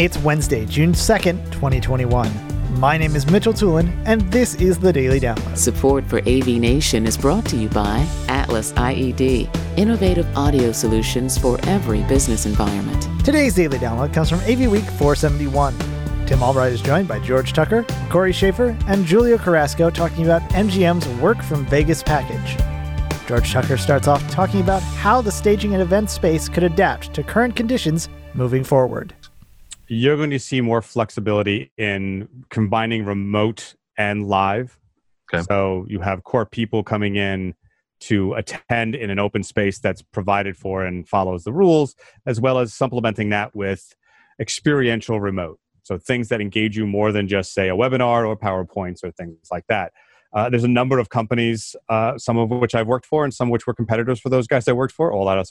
It's Wednesday, June 2nd, 2021. My name is Mitchell Tulin, and this is the Daily Download. Support for AV Nation is brought to you by Atlas IED, innovative audio solutions for every business environment. Today's Daily Download comes from AV Week 471. Tim Albright is joined by George Tucker, Corey Schaefer, and Julio Carrasco talking about MGM's Work from Vegas package. George Tucker starts off talking about how the staging and event space could adapt to current conditions moving forward you're going to see more flexibility in combining remote and live. Okay. So you have core people coming in to attend in an open space that's provided for and follows the rules, as well as supplementing that with experiential remote. So things that engage you more than just, say, a webinar or PowerPoints or things like that. Uh, there's a number of companies, uh, some of which I've worked for and some which were competitors for those guys I worked for, all out of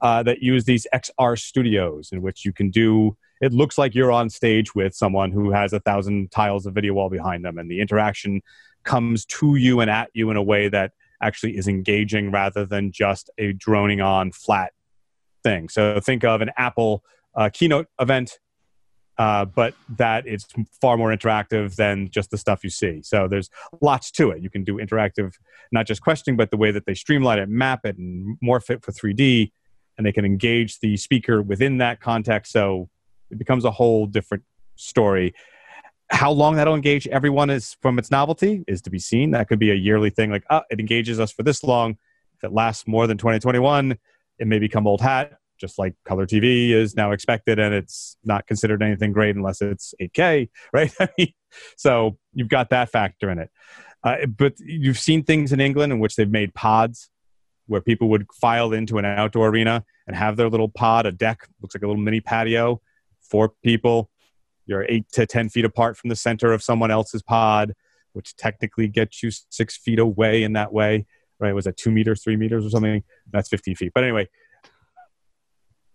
uh, that use these XR studios in which you can do it looks like you're on stage with someone who has a thousand tiles of video wall behind them and the interaction comes to you and at you in a way that actually is engaging rather than just a droning on flat thing. So think of an apple uh, keynote event uh, but that it's far more interactive than just the stuff you see. So there's lots to it. You can do interactive, not just questioning, but the way that they streamline it, map it, and morph it for 3D, and they can engage the speaker within that context. So it becomes a whole different story. How long that'll engage everyone is from its novelty is to be seen. That could be a yearly thing, like oh, it engages us for this long. If it lasts more than 2021, it may become old hat, just like color TV is now expected, and it's not considered anything great unless it's 8K, right? so you've got that factor in it. Uh, but you've seen things in England in which they've made pods where people would file into an outdoor arena and have their little pod, a deck, looks like a little mini patio, four people. You're eight to 10 feet apart from the center of someone else's pod, which technically gets you six feet away in that way, right? Was that two meters, three meters or something? That's 15 feet. But anyway,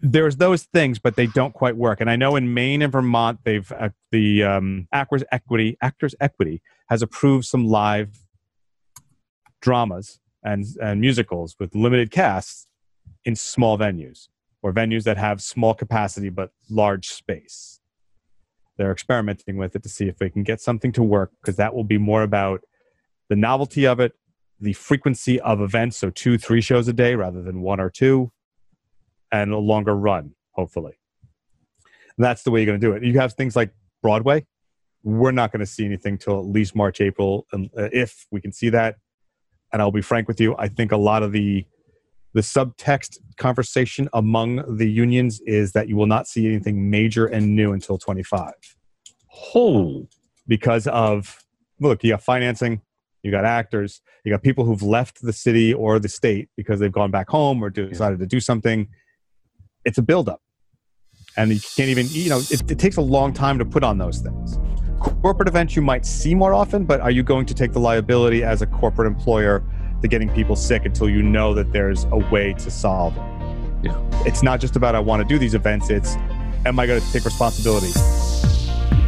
there's those things, but they don't quite work. And I know in Maine and Vermont, they've uh, the um, Actors Equity Actors Equity has approved some live dramas and and musicals with limited casts in small venues or venues that have small capacity but large space. They're experimenting with it to see if they can get something to work because that will be more about the novelty of it, the frequency of events, so two, three shows a day rather than one or two, and a longer run, hopefully. And that's the way you're going to do it. You have things like Broadway. We're not going to see anything till at least March, April, uh, if we can see that. And I'll be frank with you, I think a lot of the the subtext conversation among the unions is that you will not see anything major and new until 25. Oh, because of look, you got financing, you got actors, you got people who've left the city or the state because they've gone back home or decided to do something. It's a buildup. And you can't even, you know, it, it takes a long time to put on those things. Corporate events you might see more often, but are you going to take the liability as a corporate employer to getting people sick until you know that there's a way to solve it. Yeah. It's not just about I want to do these events, it's am I going to take responsibility?